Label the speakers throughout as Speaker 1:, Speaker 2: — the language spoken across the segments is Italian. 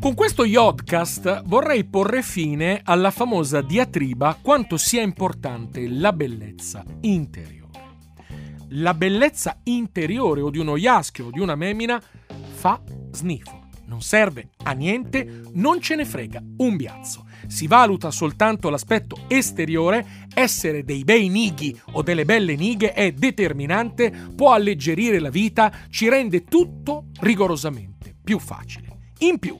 Speaker 1: Con questo Yodcast vorrei porre fine alla famosa diatriba quanto sia importante la bellezza interiore. La bellezza interiore o di uno iaschio o di una memina fa snifo non serve a niente, non ce ne frega un biazzo. Si valuta soltanto l'aspetto esteriore, essere dei bei nighi o delle belle nighe è determinante, può alleggerire la vita, ci rende tutto rigorosamente più facile. In più,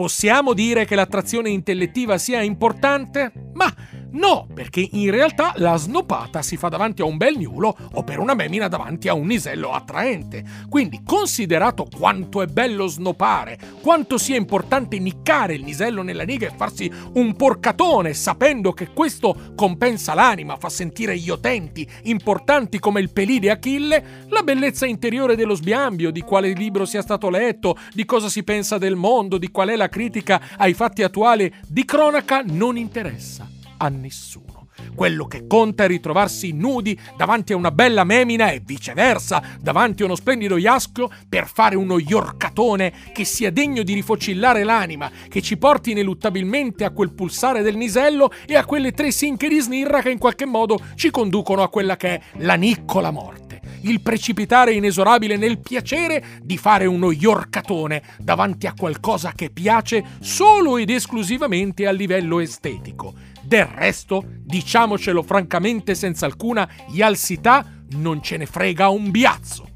Speaker 1: possiamo dire che l'attrazione intellettiva sia importante? Ma No, perché in realtà la snopata si fa davanti a un bel gnulo o per una memina davanti a un nisello attraente. Quindi, considerato quanto è bello snopare, quanto sia importante niccare il nisello nella niga e farsi un porcatone, sapendo che questo compensa l'anima, fa sentire gli utenti importanti come il pelì di Achille, la bellezza interiore dello sbiambio, di quale libro sia stato letto, di cosa si pensa del mondo, di qual è la critica ai fatti attuali di cronaca, non interessa a nessuno. Quello che conta è ritrovarsi nudi davanti a una bella memina e viceversa, davanti a uno splendido iaschio per fare uno iorcatone che sia degno di rifocillare l'anima, che ci porti ineluttabilmente a quel pulsare del nisello e a quelle tre sinche di snirra che in qualche modo ci conducono a quella che è la niccola morte il precipitare inesorabile nel piacere di fare uno iorcatone davanti a qualcosa che piace solo ed esclusivamente a livello estetico del resto, diciamocelo francamente senza alcuna ialsità, non ce ne frega un biazzo.